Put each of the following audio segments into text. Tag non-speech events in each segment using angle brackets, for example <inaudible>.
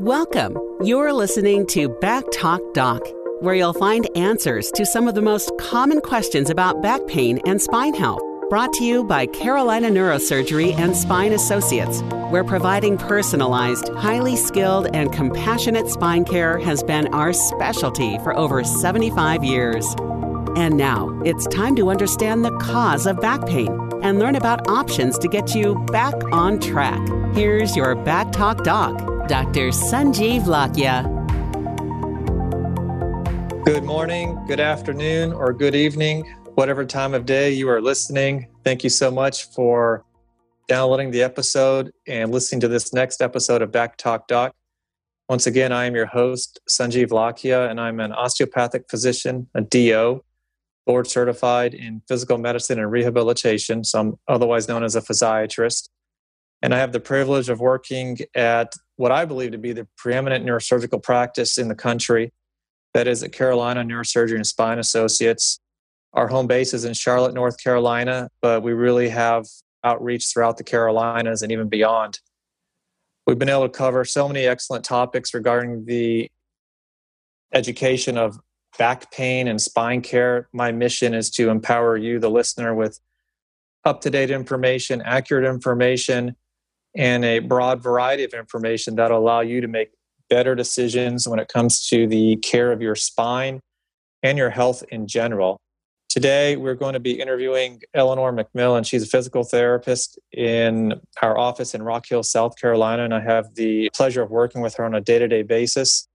Welcome. You're listening to Back Talk Doc, where you'll find answers to some of the most common questions about back pain and spine health. Brought to you by Carolina Neurosurgery and Spine Associates, where providing personalized, highly skilled, and compassionate spine care has been our specialty for over 75 years. And now it's time to understand the cause of back pain and learn about options to get you back on track. Here's your Back Talk Doc. Dr. Sanjiv Lakhia. Good morning, good afternoon, or good evening, whatever time of day you are listening. Thank you so much for downloading the episode and listening to this next episode of Back Talk Doc. Once again, I am your host, Sanjiv Lakhia, and I'm an osteopathic physician, a DO, board certified in physical medicine and rehabilitation. So I'm otherwise known as a physiatrist. And I have the privilege of working at what I believe to be the preeminent neurosurgical practice in the country. That is at Carolina Neurosurgery and Spine Associates. Our home base is in Charlotte, North Carolina, but we really have outreach throughout the Carolinas and even beyond. We've been able to cover so many excellent topics regarding the education of back pain and spine care. My mission is to empower you, the listener, with up to date information, accurate information, and a broad variety of information that'll allow you to make better decisions when it comes to the care of your spine and your health in general. Today, we're going to be interviewing Eleanor McMillan. She's a physical therapist in our office in Rock Hill, South Carolina, and I have the pleasure of working with her on a day to day basis.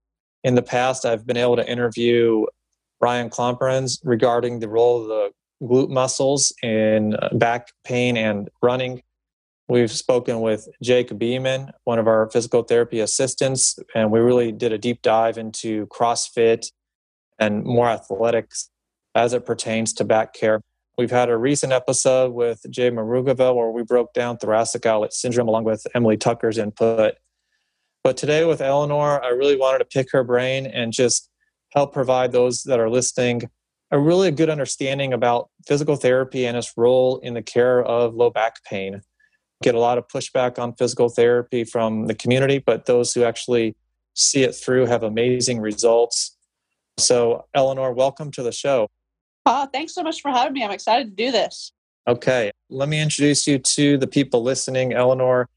In the past, I've been able to interview Ryan Klomperens regarding the role of the glute muscles in uh, back pain and running. We've spoken with Jake Beeman, one of our physical therapy assistants, and we really did a deep dive into CrossFit and more athletics as it pertains to back care. We've had a recent episode with Jay Marugaville where we broke down thoracic outlet syndrome along with Emily Tucker's input. But today with Eleanor, I really wanted to pick her brain and just help provide those that are listening a really good understanding about physical therapy and its role in the care of low back pain get a lot of pushback on physical therapy from the community, but those who actually see it through have amazing results. So, Eleanor, welcome to the show. Oh, thanks so much for having me. I'm excited to do this. Okay, let me introduce you to the people listening. Eleanor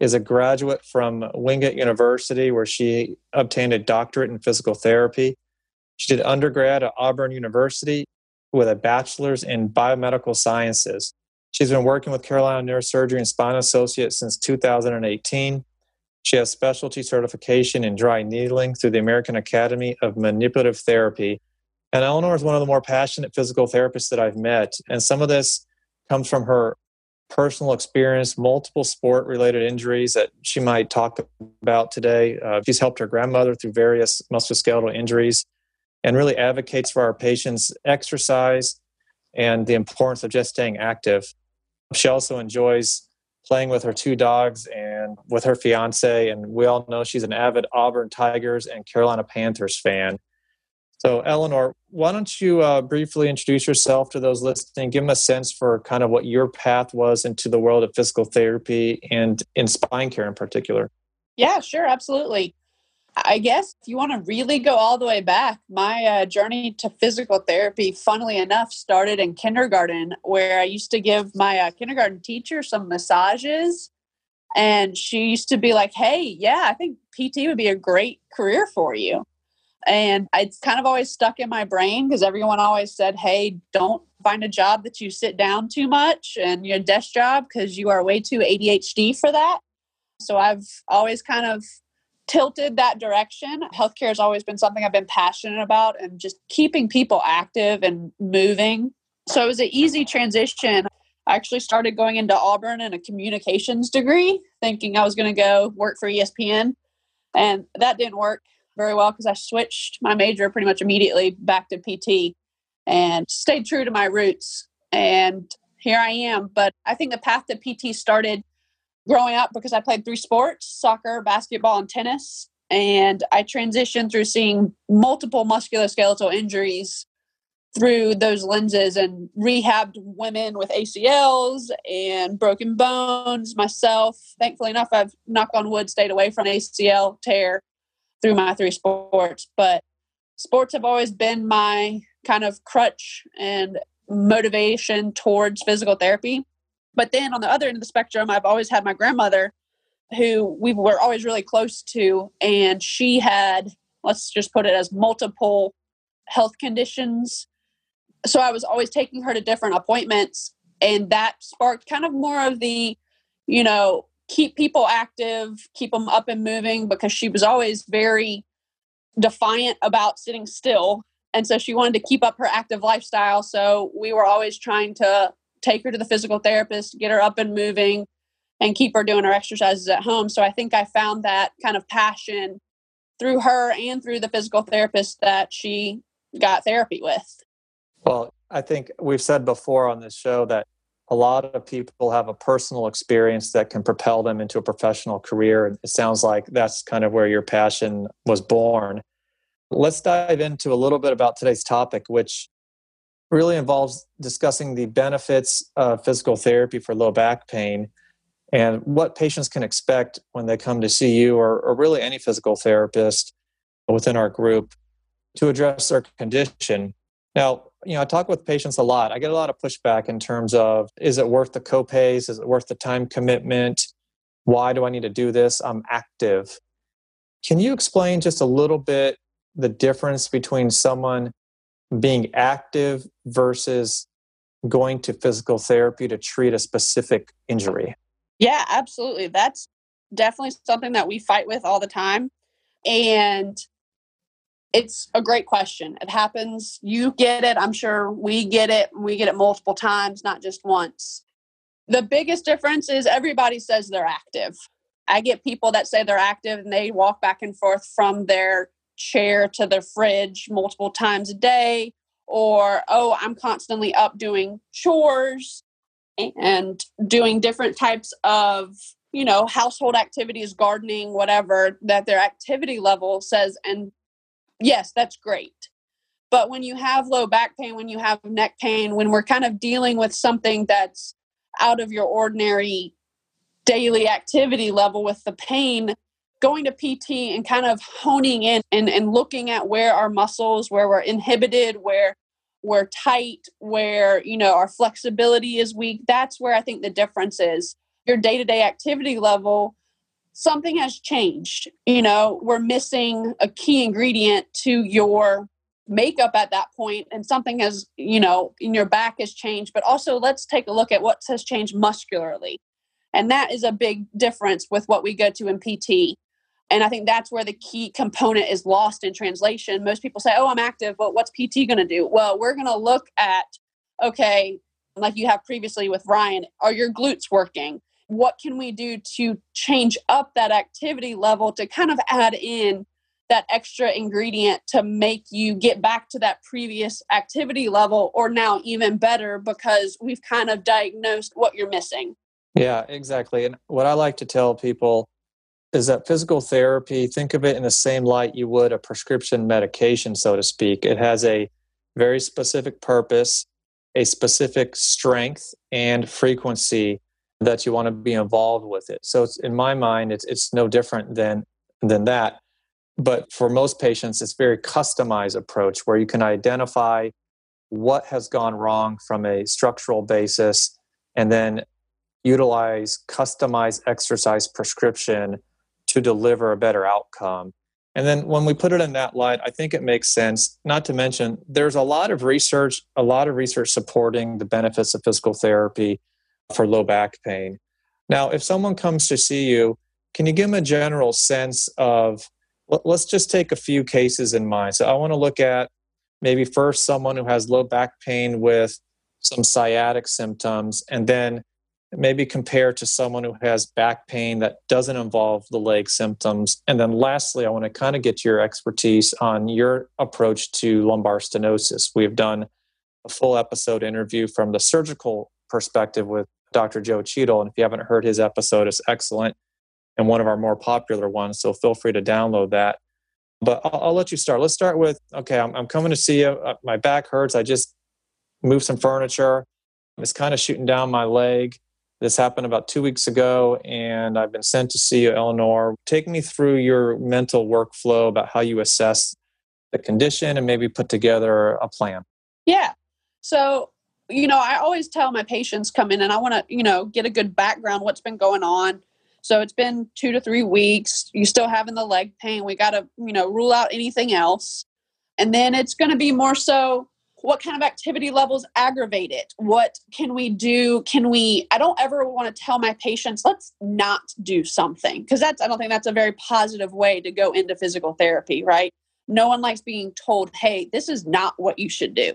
is a graduate from Wingate University, where she obtained a doctorate in physical therapy. She did undergrad at Auburn University with a bachelor's in biomedical sciences. She's been working with Carolina Neurosurgery and Spine Associates since 2018. She has specialty certification in dry needling through the American Academy of Manipulative Therapy. And Eleanor is one of the more passionate physical therapists that I've met. And some of this comes from her personal experience, multiple sport related injuries that she might talk about today. Uh, she's helped her grandmother through various musculoskeletal injuries and really advocates for our patients' exercise and the importance of just staying active. She also enjoys playing with her two dogs and with her fiance. And we all know she's an avid Auburn Tigers and Carolina Panthers fan. So, Eleanor, why don't you uh, briefly introduce yourself to those listening? Give them a sense for kind of what your path was into the world of physical therapy and in spine care in particular. Yeah, sure, absolutely. I guess if you want to really go all the way back, my uh, journey to physical therapy, funnily enough, started in kindergarten, where I used to give my uh, kindergarten teacher some massages. And she used to be like, hey, yeah, I think PT would be a great career for you. And it's kind of always stuck in my brain because everyone always said, hey, don't find a job that you sit down too much and your desk job because you are way too ADHD for that. So I've always kind of tilted that direction. Healthcare has always been something I've been passionate about and just keeping people active and moving. So it was an easy transition. I actually started going into Auburn in a communications degree, thinking I was going to go work for ESPN. And that didn't work very well because I switched my major pretty much immediately back to PT and stayed true to my roots. And here I am. But I think the path to PT started growing up because I played three sports soccer, basketball, and tennis. And I transitioned through seeing multiple musculoskeletal injuries through those lenses and rehabbed women with ACLs and broken bones. Myself, thankfully enough, I've knock on wood stayed away from ACL tear through my three sports. But sports have always been my kind of crutch and motivation towards physical therapy. But then on the other end of the spectrum, I've always had my grandmother who we were always really close to, and she had, let's just put it as multiple health conditions. So I was always taking her to different appointments, and that sparked kind of more of the, you know, keep people active, keep them up and moving because she was always very defiant about sitting still. And so she wanted to keep up her active lifestyle. So we were always trying to take her to the physical therapist, get her up and moving, and keep her doing her exercises at home. So I think I found that kind of passion through her and through the physical therapist that she got therapy with. Well, I think we've said before on this show that a lot of people have a personal experience that can propel them into a professional career. And it sounds like that's kind of where your passion was born. Let's dive into a little bit about today's topic, which really involves discussing the benefits of physical therapy for low back pain and what patients can expect when they come to see you or, or really any physical therapist within our group to address their condition. Now, you know, I talk with patients a lot. I get a lot of pushback in terms of is it worth the copays? Is it worth the time commitment? Why do I need to do this? I'm active. Can you explain just a little bit the difference between someone being active versus going to physical therapy to treat a specific injury? Yeah, absolutely. That's definitely something that we fight with all the time. And it's a great question. It happens. You get it. I'm sure we get it. We get it multiple times, not just once. The biggest difference is everybody says they're active. I get people that say they're active and they walk back and forth from their chair to their fridge multiple times a day, or, oh, I'm constantly up doing chores and doing different types of you know household activities gardening whatever that their activity level says and yes, that's great. But when you have low back pain, when you have neck pain, when we're kind of dealing with something that's out of your ordinary daily activity level with the pain, going to PT and kind of honing in and, and looking at where our muscles, where we're inhibited, where we're tight, where, you know, our flexibility is weak, that's where I think the difference is. Your day to day activity level something has changed. You know, we're missing a key ingredient to your makeup at that point and something has, you know, in your back has changed, but also let's take a look at what has changed muscularly. And that is a big difference with what we go to in PT. And I think that's where the key component is lost in translation. Most people say, Oh, I'm active, but what's PT going to do? Well, we're going to look at, okay, like you have previously with Ryan, are your glutes working? What can we do to change up that activity level to kind of add in that extra ingredient to make you get back to that previous activity level or now even better because we've kind of diagnosed what you're missing. Yeah, exactly. And what I like to tell people is that physical therapy, think of it in the same light you would a prescription medication, so to speak. It has a very specific purpose, a specific strength and frequency that you want to be involved with it. So it's in my mind, it's it's no different than than that. But for most patients, it's very customized approach where you can identify what has gone wrong from a structural basis and then utilize customized exercise prescription to deliver a better outcome. And then when we put it in that light, I think it makes sense. Not to mention, there's a lot of research, a lot of research supporting the benefits of physical therapy for low back pain. Now, if someone comes to see you, can you give them a general sense of, let's just take a few cases in mind. So I want to look at maybe first someone who has low back pain with some sciatic symptoms, and then maybe compare to someone who has back pain that doesn't involve the leg symptoms. And then lastly, I want to kind of get your expertise on your approach to lumbar stenosis. We've done a full episode interview from the surgical perspective with Dr. Joe Cheadle. And if you haven't heard his episode, it's excellent and one of our more popular ones. So feel free to download that. But I'll, I'll let you start. Let's start with okay, I'm, I'm coming to see you. Uh, my back hurts. I just move some furniture. It's kind of shooting down my leg. This happened about two weeks ago, and I've been sent to see you, Eleanor. Take me through your mental workflow about how you assess the condition and maybe put together a plan. Yeah. So, you know, I always tell my patients come in and I want to, you know, get a good background, what's been going on. So it's been two to three weeks. You still having the leg pain. We got to, you know, rule out anything else. And then it's going to be more so what kind of activity levels aggravate it what can we do can we i don't ever want to tell my patients let's not do something because that's i don't think that's a very positive way to go into physical therapy right no one likes being told hey this is not what you should do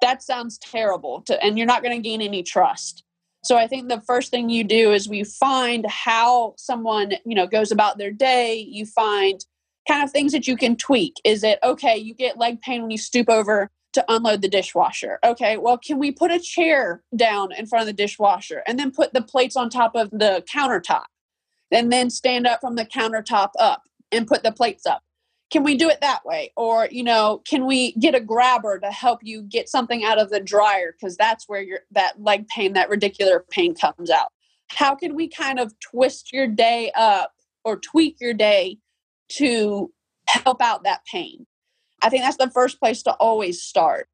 that sounds terrible to, and you're not going to gain any trust so i think the first thing you do is we find how someone you know goes about their day you find kind of things that you can tweak. Is it okay, you get leg pain when you stoop over to unload the dishwasher? Okay, well, can we put a chair down in front of the dishwasher and then put the plates on top of the countertop? And then stand up from the countertop up and put the plates up. Can we do it that way? Or, you know, can we get a grabber to help you get something out of the dryer? Because that's where your that leg pain, that radicular pain comes out. How can we kind of twist your day up or tweak your day to help out that pain. I think that's the first place to always start.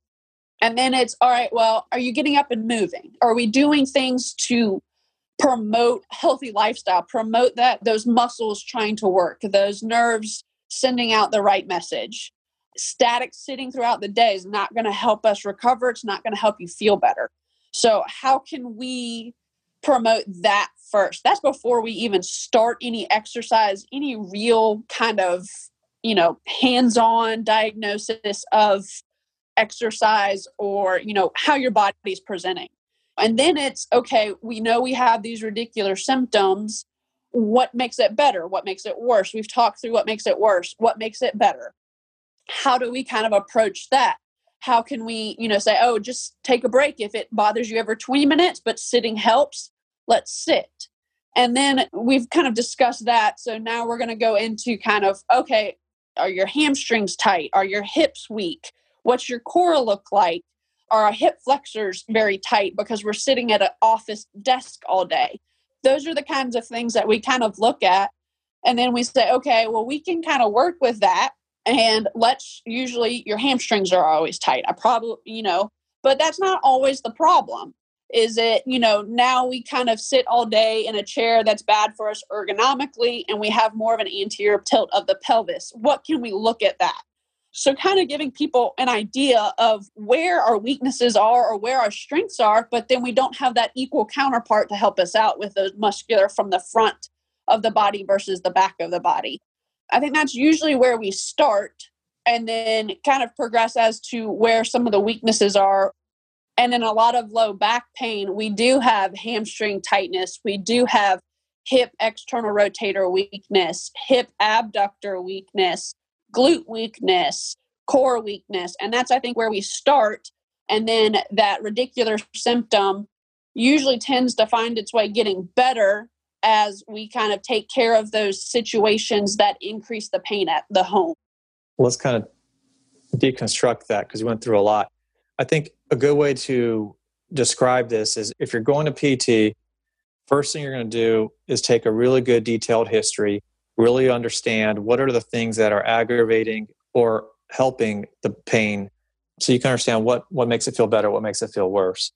And then it's all right, well, are you getting up and moving? Are we doing things to promote healthy lifestyle, promote that those muscles trying to work, those nerves sending out the right message? Static sitting throughout the day is not going to help us recover. It's not going to help you feel better. So, how can we promote that first. That's before we even start any exercise, any real kind of, you know, hands-on diagnosis of exercise or, you know, how your body's presenting. And then it's okay, we know we have these radicular symptoms. What makes it better? What makes it worse? We've talked through what makes it worse. What makes it better? How do we kind of approach that? How can we, you know, say, oh, just take a break if it bothers you every 20 minutes, but sitting helps? let's sit. And then we've kind of discussed that. So now we're going to go into kind of okay, are your hamstrings tight? Are your hips weak? What's your core look like? Are our hip flexors very tight because we're sitting at an office desk all day? Those are the kinds of things that we kind of look at. And then we say, okay, well, we can kind of work with that. And let's usually your hamstrings are always tight. I probably, you know, but that's not always the problem. Is it, you know, now we kind of sit all day in a chair that's bad for us ergonomically and we have more of an anterior tilt of the pelvis? What can we look at that? So, kind of giving people an idea of where our weaknesses are or where our strengths are, but then we don't have that equal counterpart to help us out with those muscular from the front of the body versus the back of the body. I think that's usually where we start and then kind of progress as to where some of the weaknesses are and in a lot of low back pain, we do have hamstring tightness. We do have hip external rotator weakness, hip abductor weakness, glute weakness, core weakness. And that's, I think, where we start. And then that radicular symptom usually tends to find its way getting better as we kind of take care of those situations that increase the pain at the home. Let's kind of deconstruct that because we went through a lot. I think a good way to describe this is if you're going to PT, first thing you're going to do is take a really good detailed history, really understand what are the things that are aggravating or helping the pain so you can understand what what makes it feel better, what makes it feel worse.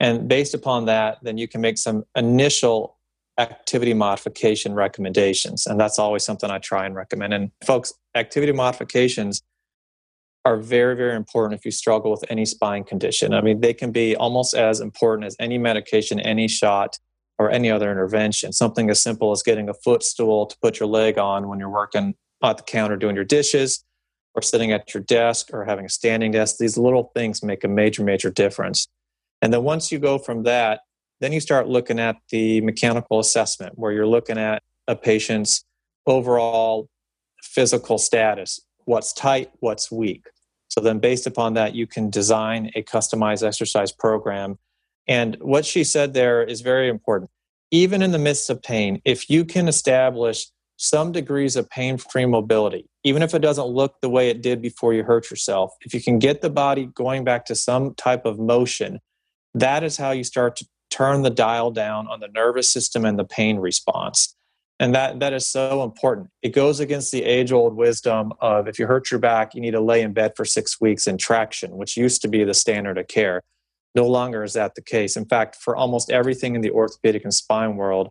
And based upon that, then you can make some initial activity modification recommendations. And that's always something I try and recommend. And folks, activity modifications are very, very important if you struggle with any spine condition. I mean, they can be almost as important as any medication, any shot, or any other intervention. Something as simple as getting a footstool to put your leg on when you're working at the counter doing your dishes, or sitting at your desk, or having a standing desk. These little things make a major, major difference. And then once you go from that, then you start looking at the mechanical assessment where you're looking at a patient's overall physical status what's tight, what's weak. So then, based upon that, you can design a customized exercise program. And what she said there is very important. Even in the midst of pain, if you can establish some degrees of pain free mobility, even if it doesn't look the way it did before you hurt yourself. If you can get the body going back to some type of motion, that is how you start to turn the dial down on the nervous system and the pain response. And that, that is so important. It goes against the age old wisdom of if you hurt your back, you need to lay in bed for six weeks in traction, which used to be the standard of care. No longer is that the case. In fact, for almost everything in the orthopedic and spine world,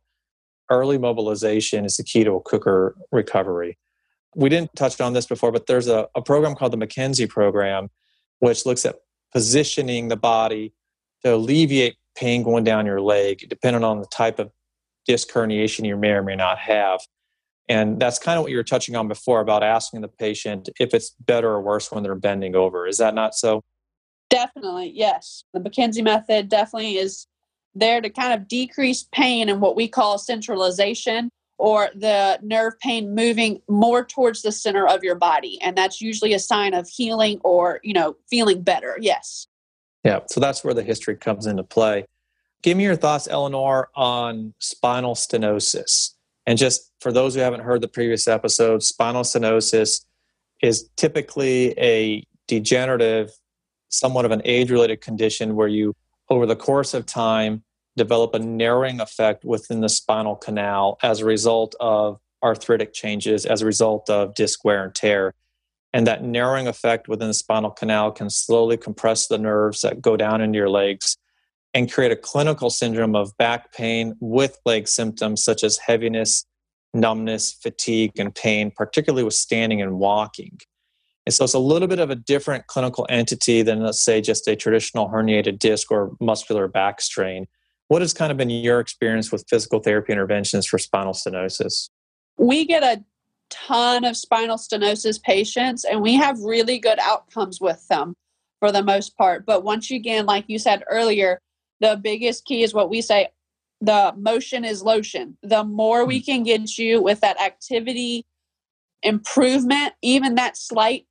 early mobilization is the key to a quicker recovery. We didn't touch on this before, but there's a, a program called the McKenzie program, which looks at positioning the body to alleviate pain going down your leg, depending on the type of disc herniation you may or may not have. And that's kind of what you were touching on before about asking the patient if it's better or worse when they're bending over. Is that not so? Definitely, yes. The McKenzie method definitely is there to kind of decrease pain and what we call centralization or the nerve pain moving more towards the center of your body. And that's usually a sign of healing or you know feeling better yes. Yeah so that's where the history comes into play. Give me your thoughts eleanor on spinal stenosis. And just for those who haven't heard the previous episode spinal stenosis is typically a degenerative somewhat of an age related condition where you over the course of time develop a narrowing effect within the spinal canal as a result of arthritic changes, as a result of disc wear and tear. And that narrowing effect within the spinal canal can slowly compress the nerves that go down into your legs and create a clinical syndrome of back pain with leg symptoms such as heaviness, numbness, fatigue, and pain, particularly with standing and walking. And so it's a little bit of a different clinical entity than, let's say, just a traditional herniated disc or muscular back strain. What has kind of been your experience with physical therapy interventions for spinal stenosis? We get a ton of spinal stenosis patients, and we have really good outcomes with them for the most part. But once again, like you said earlier, the biggest key is what we say the motion is lotion. The more we hmm. can get you with that activity improvement, even that slight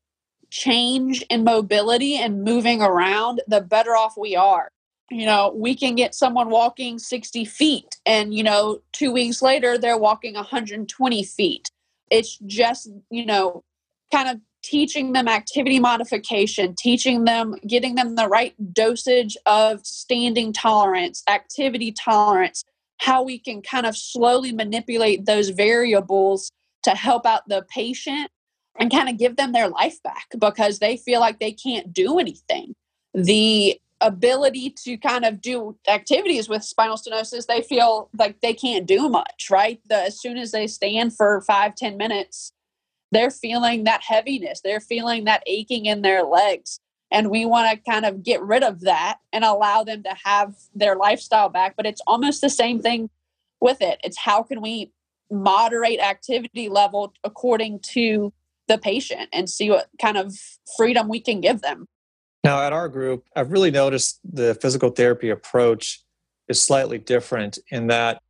change in mobility and moving around, the better off we are. You know, we can get someone walking 60 feet, and, you know, two weeks later, they're walking 120 feet. It's just, you know, kind of teaching them activity modification, teaching them, getting them the right dosage of standing tolerance, activity tolerance, how we can kind of slowly manipulate those variables to help out the patient and kind of give them their life back because they feel like they can't do anything. The ability to kind of do activities with spinal stenosis, they feel like they can't do much, right? The, as soon as they stand for five, ten minutes, they're feeling that heaviness, they're feeling that aching in their legs. And we want to kind of get rid of that and allow them to have their lifestyle back. But it's almost the same thing with it. It's how can we moderate activity level according to the patient and see what kind of freedom we can give them. Now, at our group, I've really noticed the physical therapy approach is slightly different in that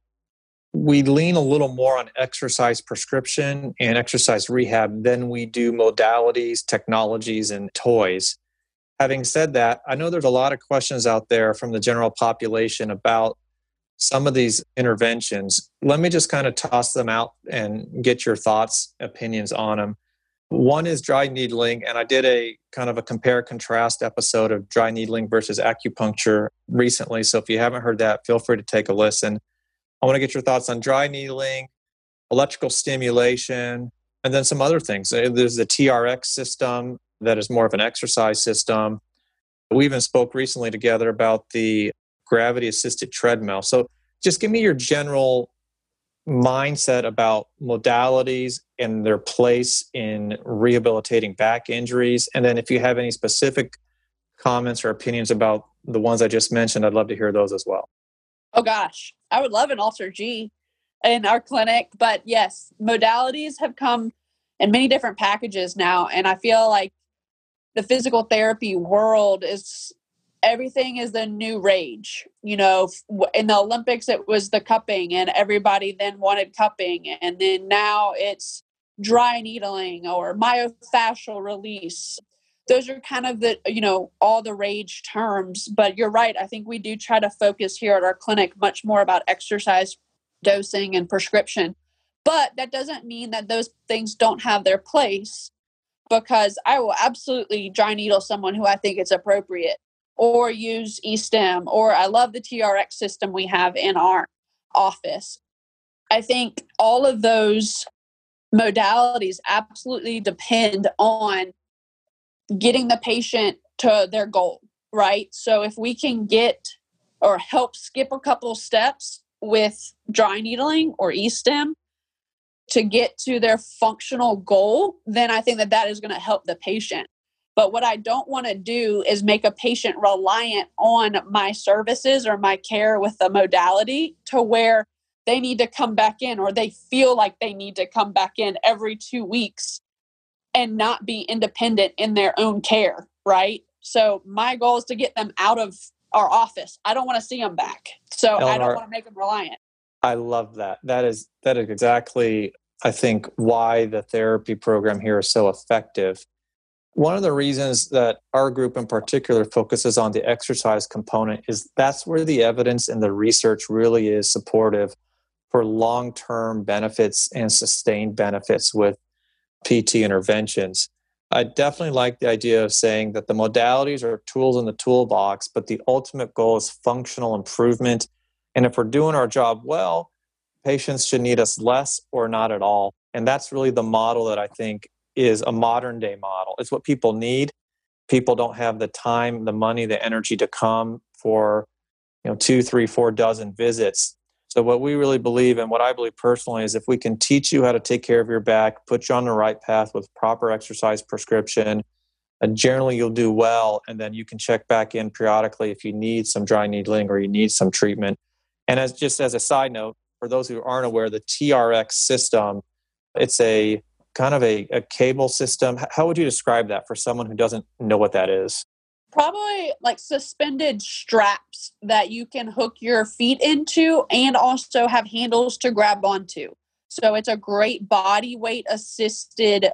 we lean a little more on exercise prescription and exercise rehab than we do modalities, technologies, and toys. Having said that, I know there's a lot of questions out there from the general population about some of these interventions. Let me just kind of toss them out and get your thoughts, opinions on them. One is dry needling, and I did a kind of a compare contrast episode of dry needling versus acupuncture recently. So if you haven't heard that, feel free to take a listen. I want to get your thoughts on dry needling, electrical stimulation, and then some other things. Uh, there's the TRX system that is more of an exercise system. We even spoke recently together about the gravity assisted treadmill. So just give me your general mindset about modalities and their place in rehabilitating back injuries. And then if you have any specific comments or opinions about the ones I just mentioned, I'd love to hear those as well. Oh gosh, I would love an AlterG in our clinic. But yes, modalities have come in many different packages now. And I feel like the physical therapy world is everything is the new rage. You know, in the Olympics, it was the cupping, and everybody then wanted cupping. And then now it's dry needling or myofascial release. Those are kind of the, you know, all the rage terms. But you're right. I think we do try to focus here at our clinic much more about exercise dosing and prescription. But that doesn't mean that those things don't have their place because I will absolutely dry needle someone who I think it's appropriate or use e-stim or I love the TRX system we have in our office. I think all of those modalities absolutely depend on getting the patient to their goal, right? So if we can get or help skip a couple steps with dry needling or e-stim to get to their functional goal, then I think that that is going to help the patient. But what I don't want to do is make a patient reliant on my services or my care with the modality to where they need to come back in or they feel like they need to come back in every two weeks and not be independent in their own care, right? So my goal is to get them out of our office. I don't want to see them back. So Eleanor, I don't want to make them reliant. I love that. That is that is exactly I think why the therapy program here is so effective. One of the reasons that our group in particular focuses on the exercise component is that's where the evidence and the research really is supportive for long term benefits and sustained benefits with PT interventions. I definitely like the idea of saying that the modalities are tools in the toolbox, but the ultimate goal is functional improvement. And if we're doing our job well, patients should need us less or not at all. And that's really the model that I think is a modern day model. It's what people need. People don't have the time, the money, the energy to come for you know two, three, four dozen visits so, what we really believe, and what I believe personally, is if we can teach you how to take care of your back, put you on the right path with proper exercise prescription, and generally you'll do well. And then you can check back in periodically if you need some dry needling or you need some treatment. And as just as a side note, for those who aren't aware, the TRX system, it's a kind of a, a cable system. How would you describe that for someone who doesn't know what that is? probably like suspended straps that you can hook your feet into and also have handles to grab onto. So it's a great body weight assisted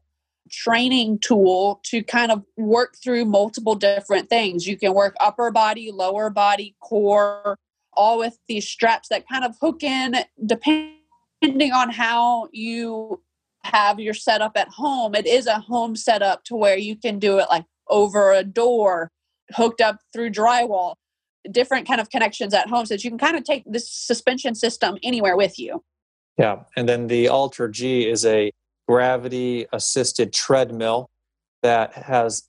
training tool to kind of work through multiple different things. You can work upper body, lower body, core, all with these straps that kind of hook in depending on how you have your setup at home. It is a home setup to where you can do it like over a door hooked up through drywall, different kind of connections at home so you can kind of take this suspension system anywhere with you. Yeah. And then the AlterG is a gravity assisted treadmill that has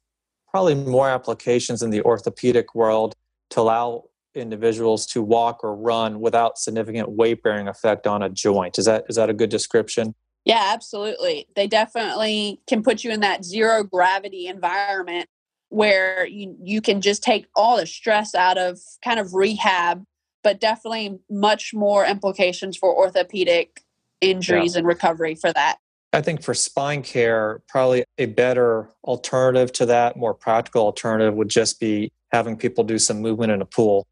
probably more applications in the orthopedic world to allow individuals to walk or run without significant weight bearing effect on a joint. Is that is that a good description? Yeah, absolutely. They definitely can put you in that zero gravity environment where you, you can just take all the stress out of kind of rehab, but definitely much more implications for orthopedic injuries yeah. and recovery for that. I think for spine care, probably a better alternative to that, more practical alternative would just be having people do some movement in a pool.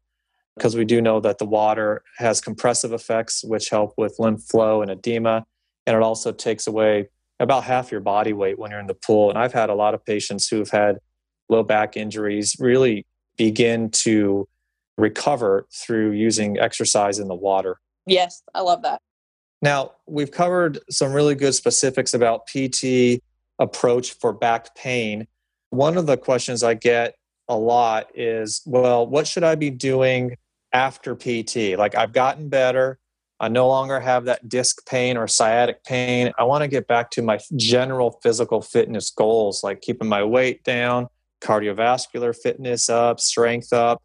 Because we do know that the water has compressive effects, which help with lymph flow and edema. And it also takes away about half your body weight when you're in the pool. And I've had a lot of patients who've had low back injuries really begin to recover through using exercise in the water. Yes, I love that. Now, we've covered some really good specifics about PT approach for back pain. One of the questions I get a lot is, well, what should I be doing after PT? Like I've gotten better, I no longer have that disc pain or sciatic pain. I want to get back to my general physical fitness goals, like keeping my weight down, cardiovascular fitness up, strength up.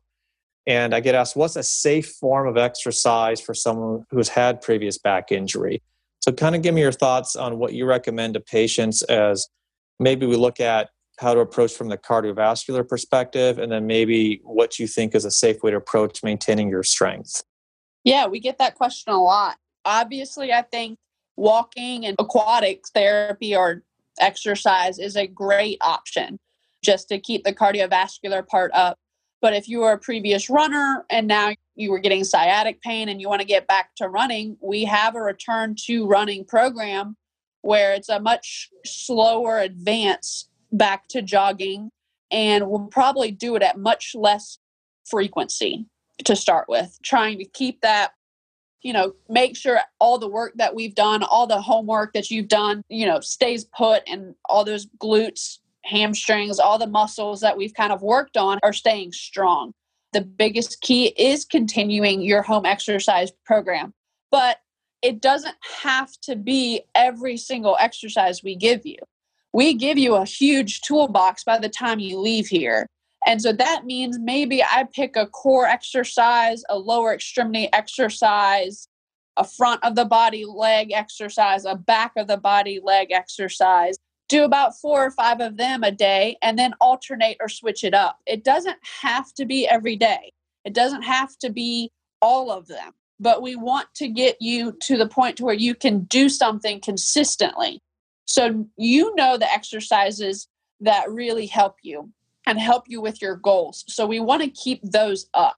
And I get asked, what's a safe form of exercise for someone who's had previous back injury? So, kind of give me your thoughts on what you recommend to patients as maybe we look at how to approach from the cardiovascular perspective, and then maybe what you think is a safe way to approach maintaining your strength. Yeah, we get that question a lot. Obviously, I think walking and aquatic therapy or exercise is a great option just to keep the cardiovascular part up. But if you were a previous runner and now you were getting sciatic pain and you want to get back to running, we have a return to running program where it's a much slower advance back to jogging and we'll probably do it at much less frequency to start with, trying to keep that you know, make sure all the work that we've done, all the homework that you've done, you know, stays put and all those glutes, hamstrings, all the muscles that we've kind of worked on are staying strong. The biggest key is continuing your home exercise program. But it doesn't have to be every single exercise we give you. We give you a huge toolbox by the time you leave here. And so that means maybe I pick a core exercise, a lower extremity exercise, a front of the body leg exercise, a back of the body leg exercise. Do about four or five of them a day and then alternate or switch it up. It doesn't have to be every day, it doesn't have to be all of them, but we want to get you to the point to where you can do something consistently. So you know the exercises that really help you help you with your goals. So we want to keep those up.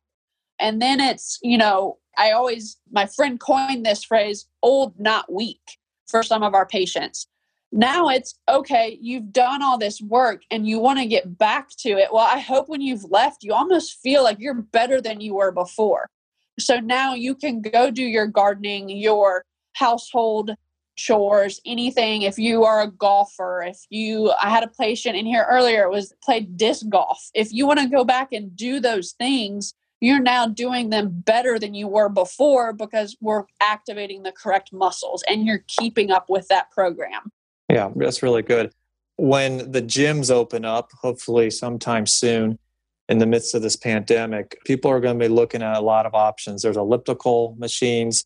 And then it's, you know, I always, my friend coined this phrase, old, not weak, for some of our patients. Now it's okay, you've done all this work and you want to get back to it. Well, I hope when you've left, you almost feel like you're better than you were before. So now you can go do your gardening, your household chores, anything. If you are a golfer, if you, I had a patient in here earlier, it was played disc golf. If you want to go back and do those things, you're now doing them better than you were before because we're activating the correct muscles and you're keeping up with that program. Yeah, that's really good. When the gyms open up, hopefully sometime soon in the midst of this pandemic, people are going to be looking at a lot of options. There's elliptical machines,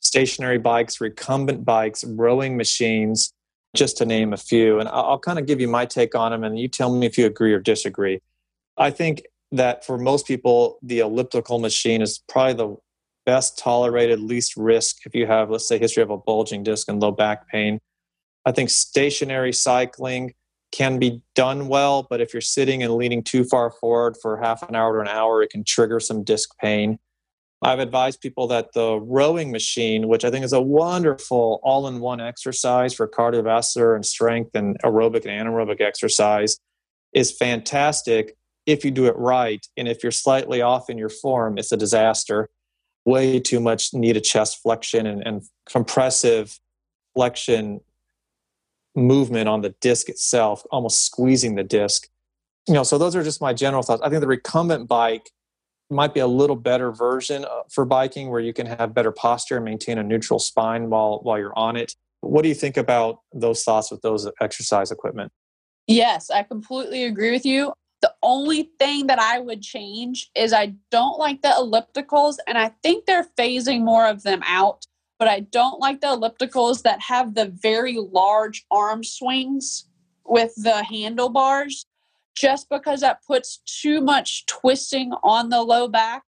stationary bikes, recumbent bikes, rowing machines, just to name a few. And I'll, I'll kind of give you my take on them and you tell me if you agree or disagree. I think that for most people, the elliptical machine is probably the best tolerated, least risk if you have, let's say, history of a bulging disc and low back pain. I think stationary cycling can be done well, but if you're sitting and leaning too far forward for half an hour to an hour, it can trigger some disc pain. I've advised people that the rowing machine, which I think is a wonderful all in one exercise for cardiovascular and strength and aerobic and anaerobic exercise, is fantastic if you do it right. And if you're slightly off in your form, it's a disaster. Way too much knee to chest flexion and, and compressive flexion movement on the disc itself, almost squeezing the disc. You know, so those are just my general thoughts. I think the recumbent bike might be a little better version uh, for biking where you can have better posture and maintain a neutral spine while while you're on it. What do you think about those thoughts with those exercise equipment? Yes, I completely agree with you. The only thing that I would change is I don't like the ellipticals and I think they're phasing more of them out, but I don't like the ellipticals that have the very large arm swings with the handlebars just because that puts too much twisting on the low back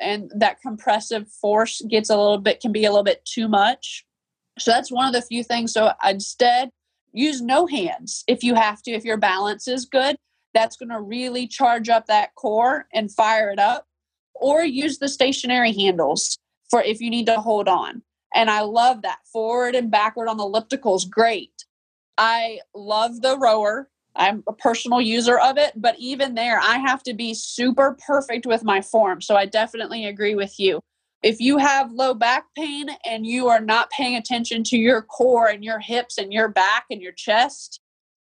and that compressive force gets a little bit can be a little bit too much. So that's one of the few things. So instead use no hands if you have to if your balance is good. That's going to really charge up that core and fire it up. Or use the stationary handles for if you need to hold on. And i love that. Forward and backward on the ellipticals great. I love the rower I'm a personal user of it, but even there, I have to be super perfect with my form. So I definitely agree with you. If you have low back pain and you are not paying attention to your core and your hips and your back and your chest,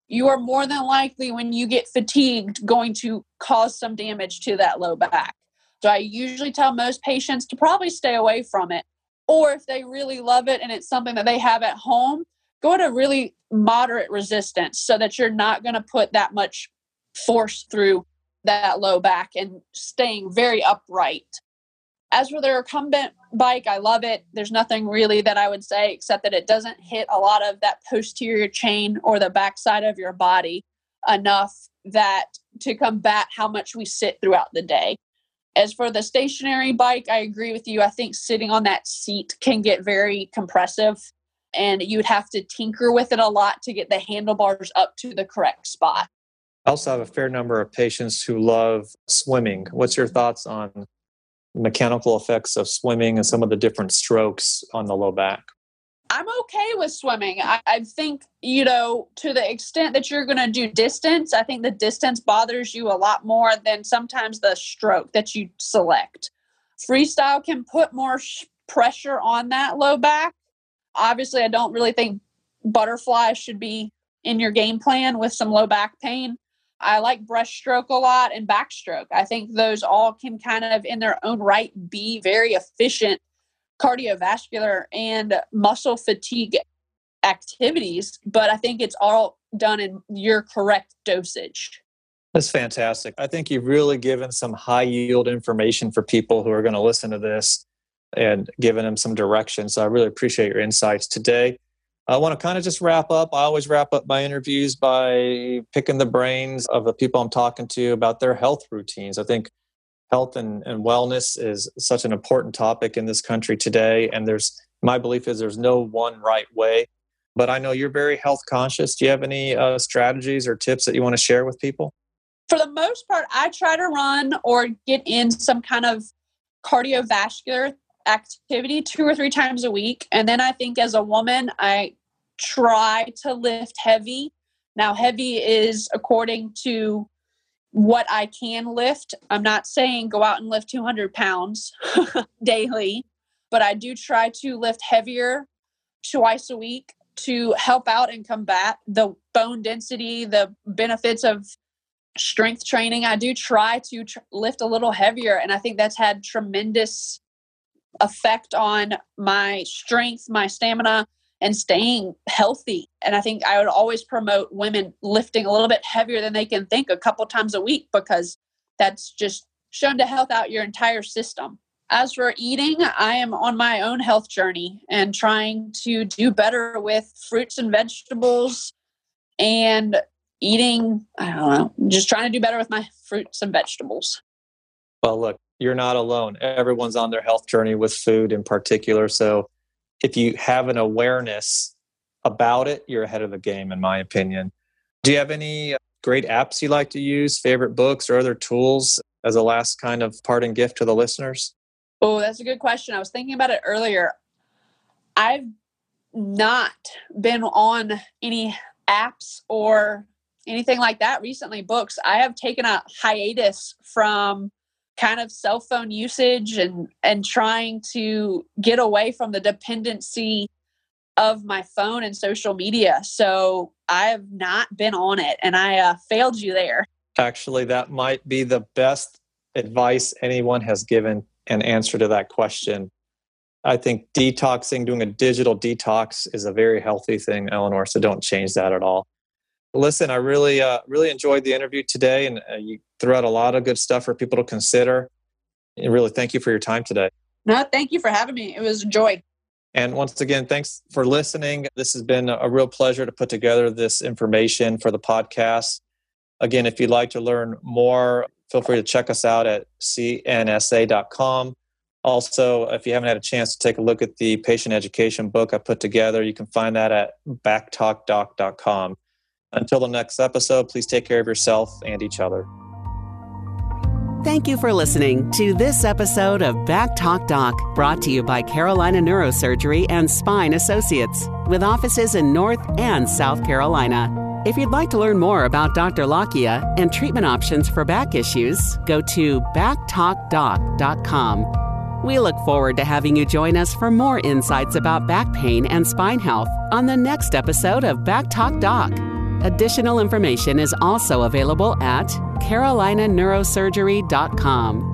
you are more than likely, when you get fatigued, going to cause some damage to that low back. So I usually tell most patients to probably stay away from it. Or if they really love it and it's something that they have at home, go at a really moderate resistance so that you're not going to put that much force through that low back and staying very upright. As for the recumbent bike, I love it. There's nothing really that I would say except that it doesn't hit a lot of that posterior chain or the backside of your body enough that to combat how much we sit throughout the day. As for the stationary bike, I agree with you. I think sitting on that seat can get very compressive and you'd have to tinker with it a lot to get the handlebars up to the correct spot. I also have a fair number of patients who love swimming. What's your thoughts on mechanical effects of swimming and some of the different strokes on the low back? I'm okay with swimming. I, I think, you know, to the extent that you're going to do distance, I think the distance bothers you a lot more than sometimes the stroke that you select. Freestyle can put more pressure on that low back. Obviously, I don't really think butterfly should be in your game plan with some low back pain. I like breaststroke a lot and backstroke. I think those all can kind of, in their own right, be very efficient cardiovascular and muscle fatigue activities. But I think it's all done in your correct dosage. That's fantastic. I think you've really given some high yield information for people who are going to listen to this and giving them some direction. So I really appreciate your insights today. I want to kind of just wrap up. I always wrap up my interviews by picking the brains of the people I'm talking to about their health routines. I think health and, and wellness is such an important topic in this country today. And there's my belief is there's no one right way. But I know you're very health conscious. Do you have any uh, strategies or tips that you want to share with people? For the most part, I try to run or get in some kind of cardiovascular activity two or three times a week. And then I think as a woman, I try to lift heavy. Now, heavy is according to what I can lift. I'm not saying go out and lift 200 pounds <laughs> daily, but I do try to lift heavier twice a week to help out and combat the bone density, the benefits of strength training. I do try to tr- lift a little heavier, and I think that's had tremendous effect on my strength, my stamina, and staying healthy. And I think I would always promote women lifting a little bit heavier than they can think a couple times a week because that's just shown to health out your entire system. As for eating, I am on my own health journey and trying to do better with fruits and vegetables and eating, I don't know, just trying to do better with my fruits and vegetables. Well, look, you're not alone. Everyone's on their health journey with food in particular. So if you have an awareness about it, you're ahead of the game, in my opinion. Do you have any uh, great apps you like to use, favorite books, or other tools as a last kind of parting gift to the listeners? Oh, that's a good question. I was thinking about it earlier. I've not been on any apps or anything like that recently, books. I have taken a hiatus from kind of cell phone usage and and trying to get away from the dependency of my phone and social media. So i have not been on it and i uh, failed you there. Actually that might be the best advice anyone has given an answer to that question. I think detoxing doing a digital detox is a very healthy thing eleanor so don't change that at all listen i really uh, really enjoyed the interview today and uh, you threw out a lot of good stuff for people to consider. And really thank you for your time today. No thank you for having me. It was a joy. And once again thanks for listening. This has been a real pleasure to put together this information for the podcast. Again if you'd like to learn more feel free to check us out at cnsa.com also if you haven't had a chance to take a look at the patient education book i put together you can find that at backtalkdoc.com until the next episode, please take care of yourself and each other. Thank you for listening to this episode of Back Talk Doc, brought to you by Carolina Neurosurgery and Spine Associates, with offices in North and South Carolina. If you'd like to learn more about Dr. Lakhia and treatment options for back issues, go to backtalkdoc.com. We look forward to having you join us for more insights about back pain and spine health on the next episode of Back Talk Doc. Additional information is also available at carolinaneurosurgery.com.